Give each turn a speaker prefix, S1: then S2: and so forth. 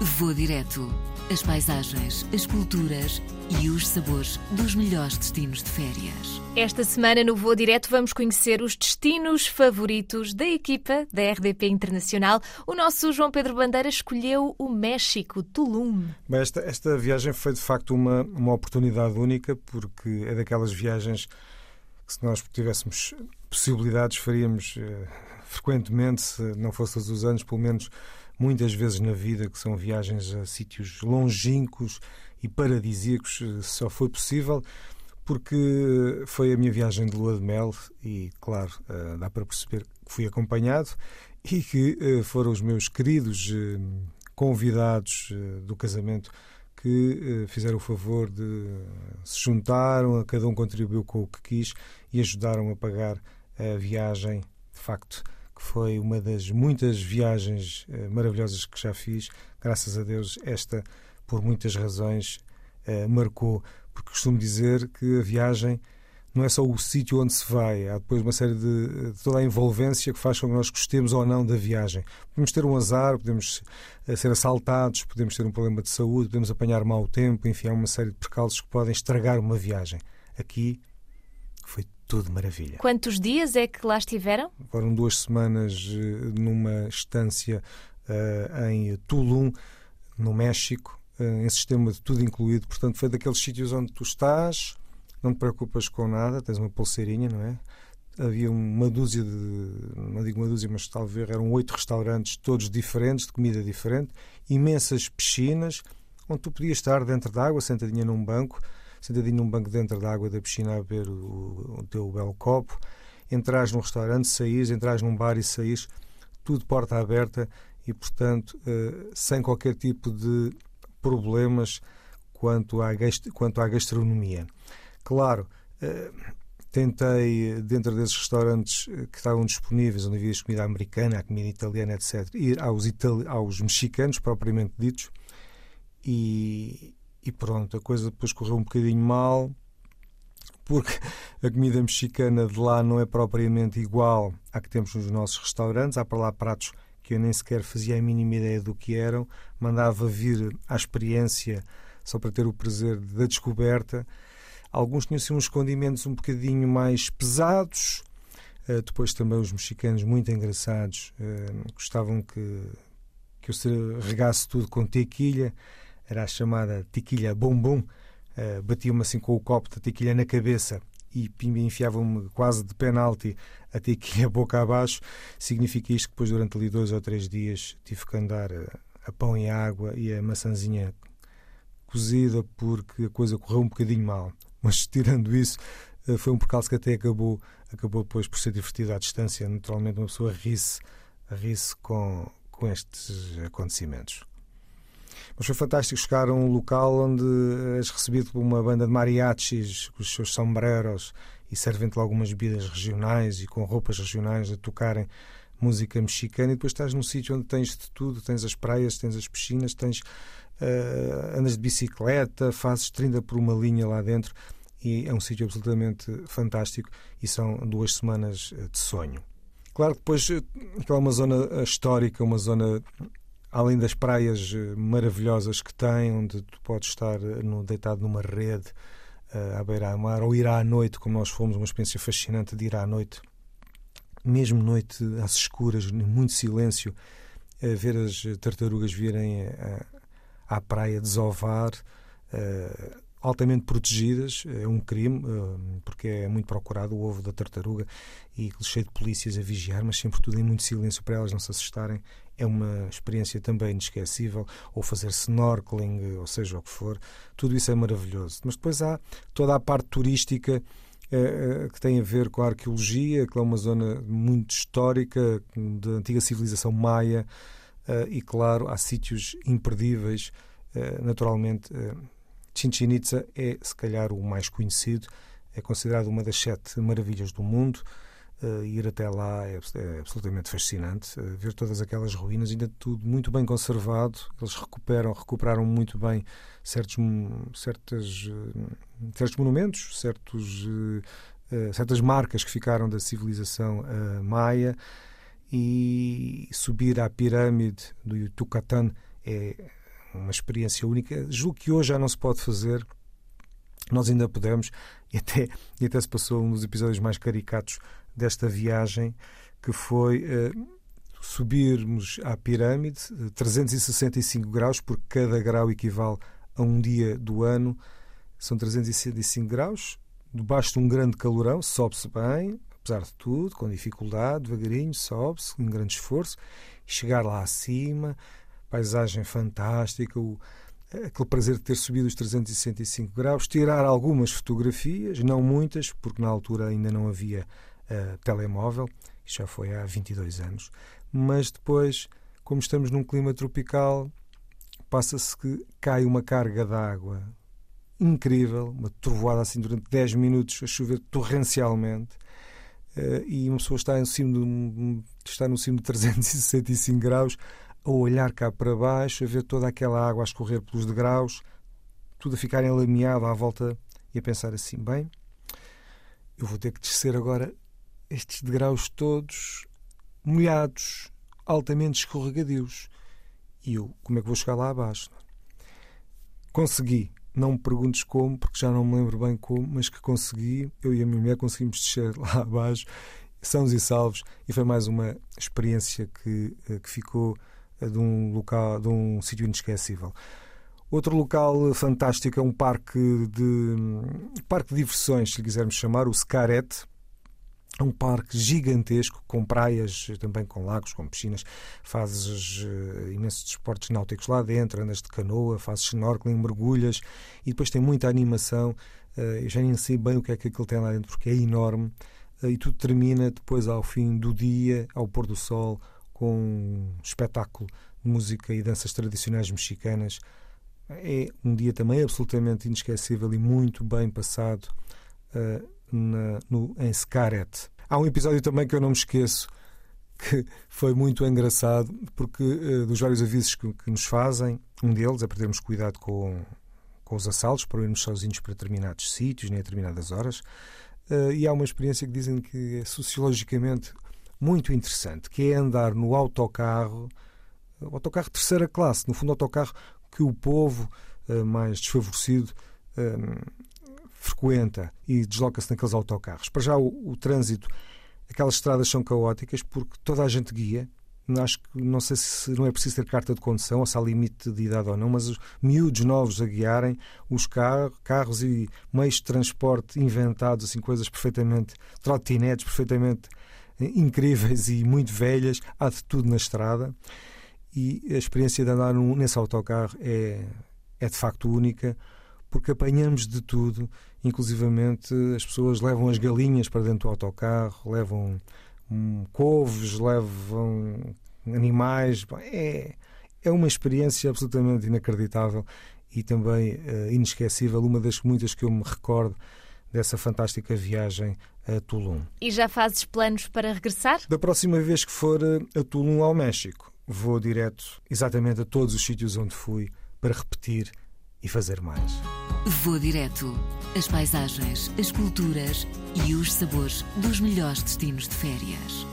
S1: Vou direto. As paisagens, as culturas e os sabores dos melhores destinos de férias.
S2: Esta semana no Voo Direto vamos conhecer os destinos favoritos da equipa da RDP Internacional. O nosso João Pedro Bandeira escolheu o México, Tulum.
S3: Bem, esta, esta viagem foi de facto uma, uma oportunidade única porque é daquelas viagens que se nós tivéssemos possibilidades faríamos eh, frequentemente, se não fosse todos os anos, pelo menos muitas vezes na vida, que são viagens a sítios longínquos e paradisíacos, eh, só foi possível porque foi a minha viagem de lua de mel e, claro, eh, dá para perceber que fui acompanhado e que eh, foram os meus queridos convidados do casamento que fizeram o favor de se juntaram, cada um contribuiu com o que quis e ajudaram a pagar a viagem, de facto, que foi uma das muitas viagens eh, maravilhosas que já fiz. Graças a Deus, esta, por muitas razões, eh, marcou. Porque costumo dizer que a viagem não é só o sítio onde se vai, há depois uma série de, de, toda a envolvência que faz com que nós gostemos ou não da viagem. Podemos ter um azar, podemos eh, ser assaltados, podemos ter um problema de saúde, podemos apanhar mau tempo, enfim, há uma série de percalços que podem estragar uma viagem. Aqui foi tudo maravilha.
S2: Quantos dias é que lá estiveram?
S3: Foram duas semanas eh, numa estância uh, em Tulum, no México, uh, em sistema de tudo incluído. Portanto, foi daqueles sítios onde tu estás, não te preocupas com nada, tens uma pulseirinha, não é? Havia uma dúzia de, não digo uma dúzia, mas talvez eram oito restaurantes, todos diferentes, de comida diferente, imensas piscinas, onde tu podias estar dentro d'água, sentadinha num banco, sentadinho num banco dentro da água da piscina a beber o, o teu belo copo, entras num restaurante, saís, entras num bar e saís, tudo porta aberta e, portanto, eh, sem qualquer tipo de problemas quanto à, quanto à gastronomia. Claro, eh, tentei, dentro desses restaurantes eh, que estavam disponíveis, onde havia comida americana, comida italiana, etc., ir aos, aos mexicanos, propriamente ditos, e, e pronto, a coisa depois correu um bocadinho mal, porque a comida mexicana de lá não é propriamente igual à que temos nos nossos restaurantes. Há para lá pratos que eu nem sequer fazia a mínima ideia do que eram, mandava vir à experiência só para ter o prazer da descoberta. Alguns tinham assim, uns condimentos um bocadinho mais pesados. Uh, depois também os mexicanos muito engraçados uh, gostavam que, que eu regasse tudo com tequilha era a chamada tequilha bombom, uh, batiam-me assim com o copo de tequilha na cabeça e enfiavam-me quase de penalti a tequilha boca abaixo, significa isto que depois durante ali dois ou três dias tive que andar a, a pão e água e a maçãzinha cozida porque a coisa correu um bocadinho mal. Mas tirando isso, uh, foi um percalço que até acabou, acabou depois por ser divertido à distância. Naturalmente uma pessoa ri-se ri com, com estes acontecimentos. Mas foi fantástico chegar a um local onde és recebido por uma banda de mariachis com os seus sombreros e servem-te algumas bebidas regionais e com roupas regionais a tocarem música mexicana. E depois estás num sítio onde tens de tudo, tens as praias, tens as piscinas, tens uh, andas de bicicleta, fazes 30 por uma linha lá dentro. E é um sítio absolutamente fantástico e são duas semanas de sonho. Claro depois aquela é uma zona histórica, uma zona além das praias eh, maravilhosas que tem, onde tu podes estar eh, no, deitado numa rede uh, à beira-mar, ou ir à noite, como nós fomos, uma experiência fascinante de ir à noite, mesmo noite às escuras, muito silêncio, uh, ver as tartarugas virem à praia desovar. Uh, altamente protegidas, é um crime, porque é muito procurado o ovo da tartaruga e cheio de polícias a vigiar, mas sempre tudo em muito silêncio para elas não se assustarem é uma experiência também inesquecível, ou fazer snorkeling, ou seja o que for, tudo isso é maravilhoso. Mas depois há toda a parte turística eh, eh, que tem a ver com a arqueologia, que é uma zona muito histórica da antiga civilização maia, eh, e claro, há sítios imperdíveis. naturalmente, Chichen Itza é se calhar o mais conhecido, é considerado uma das sete maravilhas do mundo. Uh, ir até lá é, é absolutamente fascinante. Uh, ver todas aquelas ruínas, ainda tudo muito bem conservado. Eles recuperam, recuperaram muito bem certos, certas, uh, certos monumentos, certos, certas marcas que ficaram da civilização maia. E subir à pirâmide do Yucatán é uma experiência única. Julgo que hoje já não se pode fazer. Nós ainda podemos, e até, e até se passou um dos episódios mais caricatos desta viagem, que foi uh, subirmos à pirâmide, 365 graus, porque cada grau equivale a um dia do ano, são 365 graus, debaixo de um grande calorão, sobe-se bem, apesar de tudo, com dificuldade, devagarinho, sobe-se, com um grande esforço, chegar lá acima, paisagem fantástica, o, aquele prazer de ter subido os 365 graus, tirar algumas fotografias, não muitas, porque na altura ainda não havia uh, telemóvel, isto já foi há 22 anos, mas depois, como estamos num clima tropical, passa-se que cai uma carga de água incrível, uma trovoada assim durante 10 minutos a chover torrencialmente. Uh, e uma pessoa está, em cima de, está no cimo de 365 graus a olhar cá para baixo, a ver toda aquela água a escorrer pelos degraus, tudo a ficar enlameado à volta e a pensar assim: bem, eu vou ter que descer agora estes degraus todos molhados, altamente escorregadios. E eu, como é que vou chegar lá abaixo? Consegui. Não me perguntes como, porque já não me lembro bem como, mas que consegui. Eu e a minha mulher conseguimos descer lá abaixo, sãos e salvos, e foi mais uma experiência que, eh, que ficou de um local, de um sítio inesquecível. Outro local fantástico é um parque de parque de diversões, se quisermos chamar, o Scaret, é um parque gigantesco, com praias, também com lagos, com piscinas. Fazes uh, imensos desportos náuticos lá dentro, andas de canoa, fazes snorkeling, mergulhas e depois tem muita animação. Uh, eu já nem sei bem o que é que aquilo tem lá dentro, porque é enorme. Uh, e tudo termina depois, ao fim do dia, ao pôr do sol, com um espetáculo de música e danças tradicionais mexicanas. É um dia também absolutamente inesquecível e muito bem passado. Uh, na, no, em Scaret. Há um episódio também que eu não me esqueço que foi muito engraçado porque uh, dos vários avisos que, que, nos fazem, um deles é para termos cuidado com, com os assaltos, para irmos sozinhos para determinados sítios, nem a determinadas horas. Uh, e há uma experiência que dizem que é sociologicamente muito interessante, que é andar no autocarro, autocarro terceira classe, no fundo, autocarro que o povo uh, mais desfavorecido frequenta e desloca-se naqueles autocarros. Para já o, o, trânsito, aquelas estradas são caóticas porque toda a gente guia. Acho que não sei se não é preciso ter carta de condução ou se há limite de idade ou não, mas os miúdos novos a guiarem, os carros, e meios de transporte inventados, assim, coisas perfeitamente, trotinetes perfeitamente eh, incríveis e muito velhas, há de tudo na estrada. E a experiência de andar nesse autocarro é, é de facto única porque apanhamos de tudo, inclusivamente as pessoas levam as galinhas para dentro do autocarro, levam um, couves, levam animais. É, é uma experiência absolutamente inacreditável e também uh, inesquecível, uma das muitas que eu me recordo dessa fantástica viagem a Tulum.
S2: E já fazes planos para regressar?
S3: Da próxima vez que for eh, a Tulum, ao México, vou direto exatamente a todos os sítios onde fui para repetir e fazer mais.
S1: Vou direto. As paisagens, as culturas e os sabores dos melhores destinos de férias.